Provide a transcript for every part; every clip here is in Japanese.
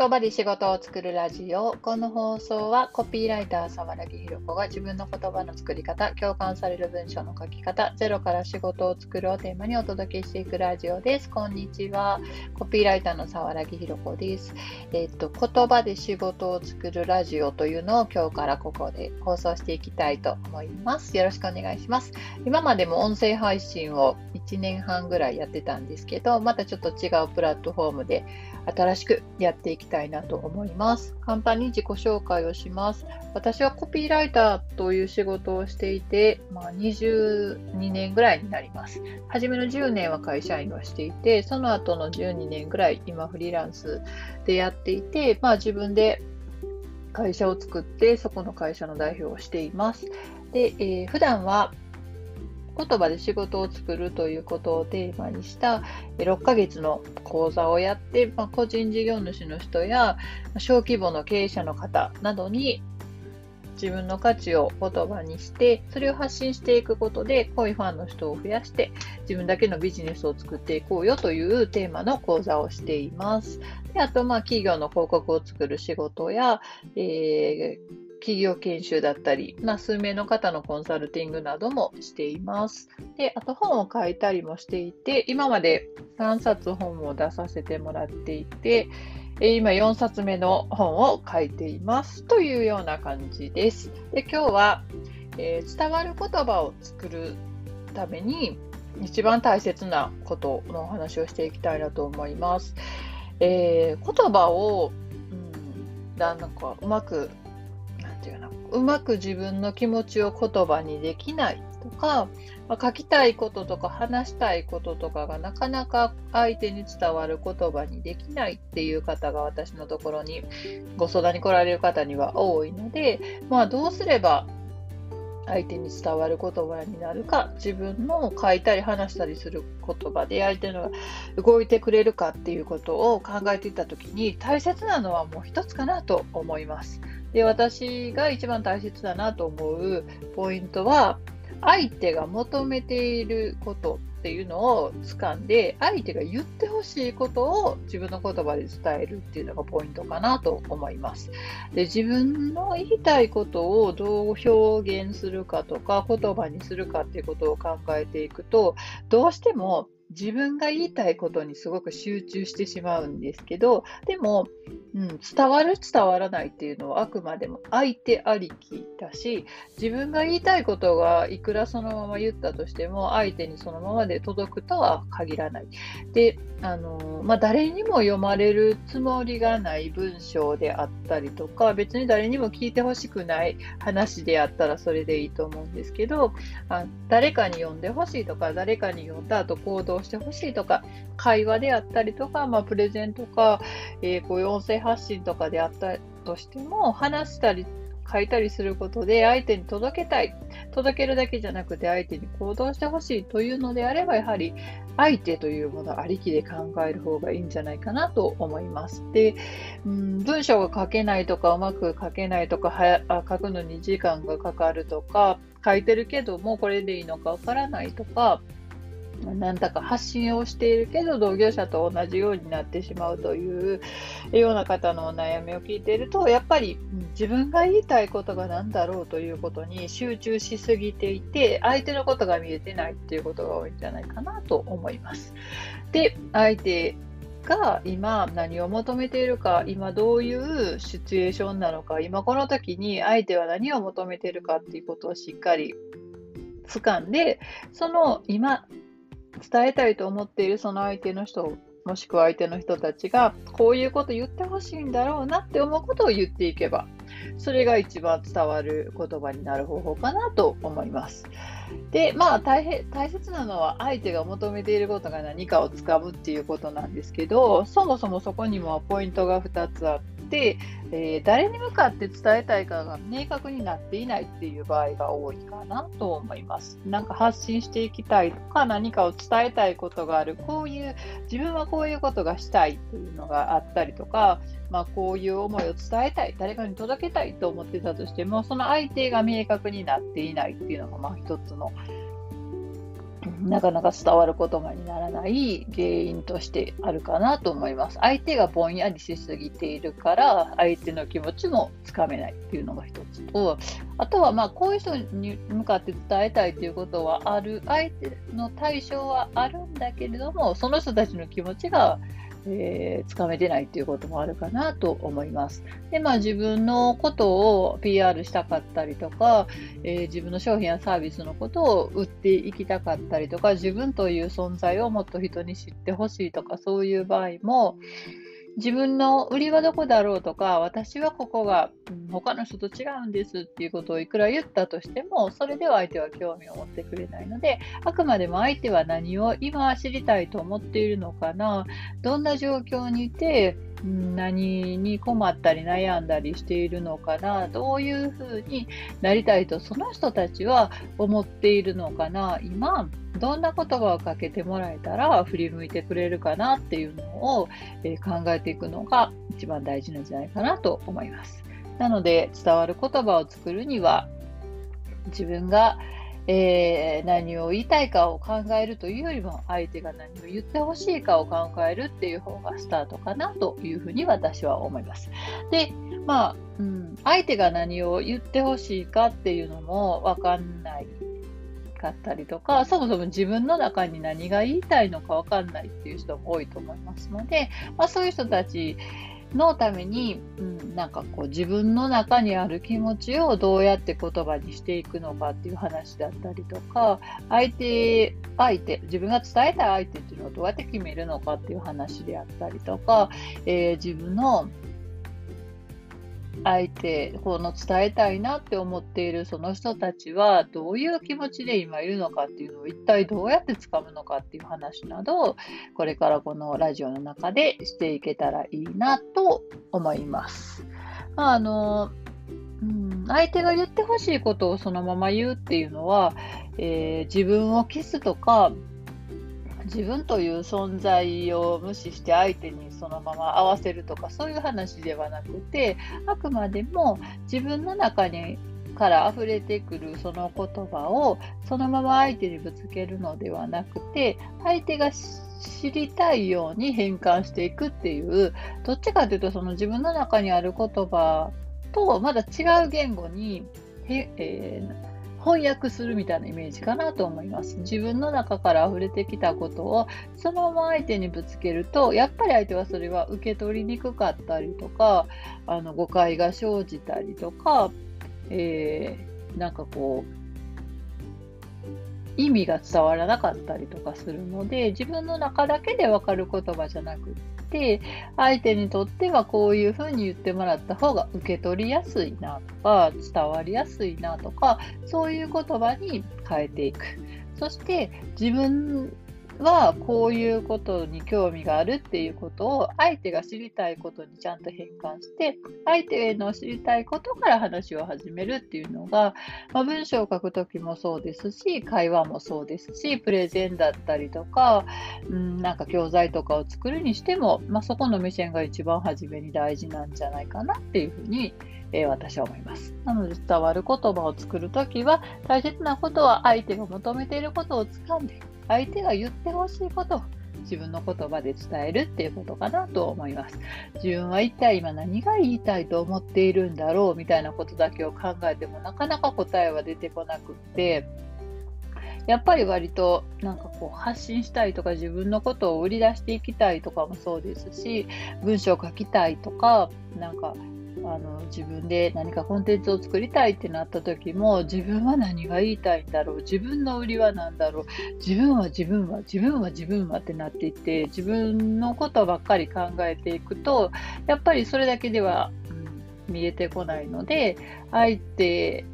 言葉で仕事を作るラジオ。この放送はコピーライター沢良ひろ子が自分の言葉の作り方、共感される文章の書き方、ゼロから仕事を作るをテーマにお届けしていくラジオです。こんにちは。コピーライターの沢良ひろ子です。えっ、と、言葉で仕事を作るラジオというのを今日からここで放送していきたいと思います。よろしくお願いします。今までも音声配信を1年半ぐらいやってたんですけど、またちょっと違うプラットフォームで新しくやっていきたいなと思います。簡単に自己紹介をします。私はコピーライターという仕事をしていて、まあ、22年ぐらいになります。初めの10年は会社員をしていて、その後の12年ぐらい今フリーランスでやっていて、まあ、自分で会社を作ってそこの会社の代表をしています。で、えー、普段は言葉で仕事を作るということをテーマにした6ヶ月の講座をやって、まあ、個人事業主の人や小規模の経営者の方などに自分の価値を言葉にしてそれを発信していくことで濃いファンの人を増やして自分だけのビジネスを作っていこうよというテーマの講座をしています。であと、まあ、企業の広告を作る仕事や、えー企業研修だったり、まあ、数名の方のコンサルティングなどもしています。で、あと本を書いたりもしていて、今まで3冊本を出させてもらっていて、今4冊目の本を書いていますというような感じです。で今日は、えー、伝わる言葉を作るために一番大切なことのお話をしていきたいなと思います。えー、言葉を、うん、なんかうまくていうの？うまく自分の気持ちを言葉にできないとか、まあ、書きたいこととか話したいこととかがなかなか相手に伝わる言葉にできないっていう方が私のところにご相談に来られる方には多いので、まあ、どうすれば相手に伝わる言葉になるか自分の書いたり話したりする言葉で相手の動いてくれるかっていうことを考えていた時に大切なのはもう一つかなと思います。で、私が一番大切だなと思うポイントは、相手が求めていることっていうのを掴んで、相手が言ってほしいことを自分の言葉で伝えるっていうのがポイントかなと思います。で、自分の言いたいことをどう表現するかとか、言葉にするかっていうことを考えていくと、どうしても自分が言いたいことにすごく集中してしまうんですけど、でも、うん、伝わる伝わらないっていうのはあくまでも相手ありきだし、自分が言いたいことがいくらそのまま言ったとしても、相手にそのままで届くとは限らない。で、あのまあ、誰にも読まれるつもりがない文章であったりとか、別に誰にも聞いてほしくない話であったらそれでいいと思うんですけど、あ誰かに読んでほしいとか、誰かに読んだ後行動してほしいとか、会話であったりとか、まあ、プレゼンとか、えー、こう音声発信とかであったとしても、話したり書いたりすることで相手に届けたい。届けるだけじゃなくて相手に行動してほしいというのであれば、やはり相手というものありきで考える方がいいんじゃないかなと思います。で、うん、文章が書けないとか、うまく書けないとか、はあ書くのに時間がかかるとか、書いてるけどもこれでいいのかわからないとか、なんだか発信をしているけど同業者と同じようになってしまうというような方のお悩みを聞いているとやっぱり自分が言いたいことが何だろうということに集中しすぎていて相手のことが見えてないっていうことが多いんじゃないかなと思います。で相手が今何を求めているか今どういうシチュエーションなのか今この時に相手は何を求めているかっていうことをしっかり掴んでその今伝えたいと思っているその相手の人もしくは相手の人たちがこういうこと言ってほしいんだろうなって思うことを言っていけばそれが一番伝わる言葉になる方法かなと思います。でまあ大変大切なのは相手が求めていることが何かをつかむっていうことなんですけどそもそもそこにもポイントが2つあっ、えー、誰に向かって伝えたいかが明確になっていないっていう場合が多いかなと思います。なんか発信していきたいとか何かを伝えたいことがあるこういう自分はこういうことがしたいっていうのがあったりとかまあ、こういう思いを伝えたい、誰かに届けたいと思ってたとしても、その相手が明確になっていないっていうのが、まあ、一つのなかなか伝わる言葉にならない原因としてあるかなと思います。相手がぼんやりしすぎているから、相手の気持ちもつかめないっていうのが一つと、あとはまあこういう人に向かって伝えたいということはある、相手の対象はあるんだけれども、その人たちの気持ちがえー、つかめてないっていうこともあるかなと思います。で、まあ自分のことを PR したかったりとか、えー、自分の商品やサービスのことを売っていきたかったりとか、自分という存在をもっと人に知ってほしいとか、そういう場合も、自分の売りはどこだろうとか、私はここが、他の人と違うんですっていうことをいくら言ったとしても、それでは相手は興味を持ってくれないので、あくまでも相手は何を今知りたいと思っているのかな、どんな状況にいて、何に困ったり悩んだりしているのかな、どういうふうになりたいとその人たちは思っているのかな、今、どんな言葉をかけてもらえたら振り向いてくれるかなっていうのを、え考えていくのが一番大事なんじゃないかなと思います。なので伝わる言葉を作るには自分がえー、何を言いたいかを考えるというよりも相手が何を言ってほしいかを考えるっていう方がスタートかなというふうに私は思います。で、まあ、うん、相手が何を言ってほしいかっていうのもわかんないかったりとか、そもそも自分の中に何が言いたいのかわかんないっていう人も多いと思いますので、まあ、そういう人たちのために、うん、なんかこう自分の中にある気持ちをどうやって言葉にしていくのかっていう話だったりとか、相手、相手、自分が伝えたい相手っていうのをどうやって決めるのかっていう話であったりとか、えー、自分の相手、この伝えたいなって思っているその人たちはどういう気持ちで今いるのかっていうのを一体どうやってつかむのかっていう話などを これからこのラジオの中でしていけたらいいなと思います。あの、うん、相手が言ってほしいことをそのまま言うっていうのは、えー、自分を消すとか自分という存在を無視して相手にそのまま合わせるとかそういう話ではなくてあくまでも自分の中にから溢れてくるその言葉をそのまま相手にぶつけるのではなくて相手が知りたいように変換していくっていうどっちかというとその自分の中にある言葉とまだ違う言語にえー翻訳するみたいなイメージかなと思います。自分の中から溢れてきたことをそのまま相手にぶつけると、やっぱり相手はそれは受け取りにくかったりとか、あの誤解が生じたりとか、えー、なんかこう、意味が伝わらなかったりとかするので、自分の中だけで分かる言葉じゃなくって、相手にとってはこういうふうに言ってもらった方が受け取りやすいなとか、伝わりやすいなとか、そういう言葉に変えていく。そして自分はこういうことに興味があるっていうことを相手が知りたいことにちゃんと変換して相手への知りたいことから話を始めるっていうのが、まあ、文章を書くときもそうですし会話もそうですしプレゼンだったりとか、うん、なんか教材とかを作るにしても、まあ、そこの目線が一番初めに大事なんじゃないかなっていうふうにえ、私は思います。なので伝わる言葉を作るときは大切なことは相手が求めていることを掴んで相手が言ってほしいこと自分の言葉で伝えるっていうことかなと思います。自分は一体今何が言いたいと思っているんだろうみたいなことだけを考えてもなかなか答えは出てこなくって、やっぱり割となんかこう発信したいとか自分のことを売り出していきたいとかもそうですし文章を書きたいとかなんかあの自分で何かコンテンツを作りたいってなった時も自分は何が言いたいんだろう自分の売りは何だろう自分は自分は自分は自分はってなっていって自分のことばっかり考えていくとやっぱりそれだけでは、うん、見えてこないので相手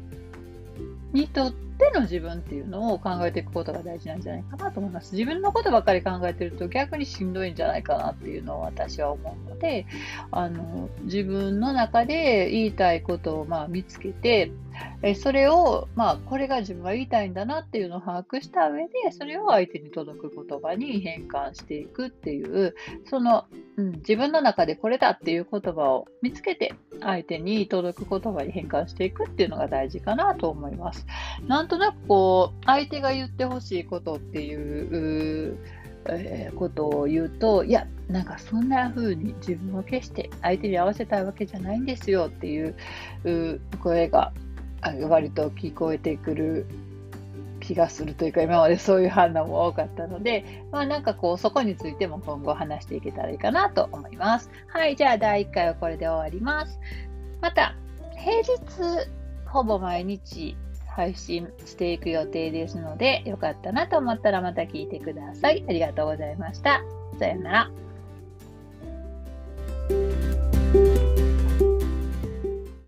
にとってての自分っていうのを考えていくことが大事なんじゃないかなと思います。自分のことばっかり考えてると逆にしんどいんじゃないかなっていうのを私は思うので、あの、自分の中で言いたいことをまあ見つけて、えそれを、まあ、これが自分が言いたいんだなっていうのを把握した上で、それを相手に届く言葉に変換していくっていう、その、うん、自分の中でこれだっていう言葉を見つけて、相手に届く言葉に変換していくっていうのが大事かなと思います。なんとなくこう、相手が言ってほしいことっていう、えー、ことを言うと、いや、なんかそんな風に自分を決して相手に合わせたいわけじゃないんですよっていう声が割と聞こえてくる気がするというか、今までそういう反応も多かったので、まあなんかこう、そこについても今後話していけたらいいかなと思います。はい、じゃあ第1回はこれで終わります。また、平日、ほぼ毎日配信していく予定ですので、よかったなと思ったらまた聞いてください。ありがとうございました。さようなら。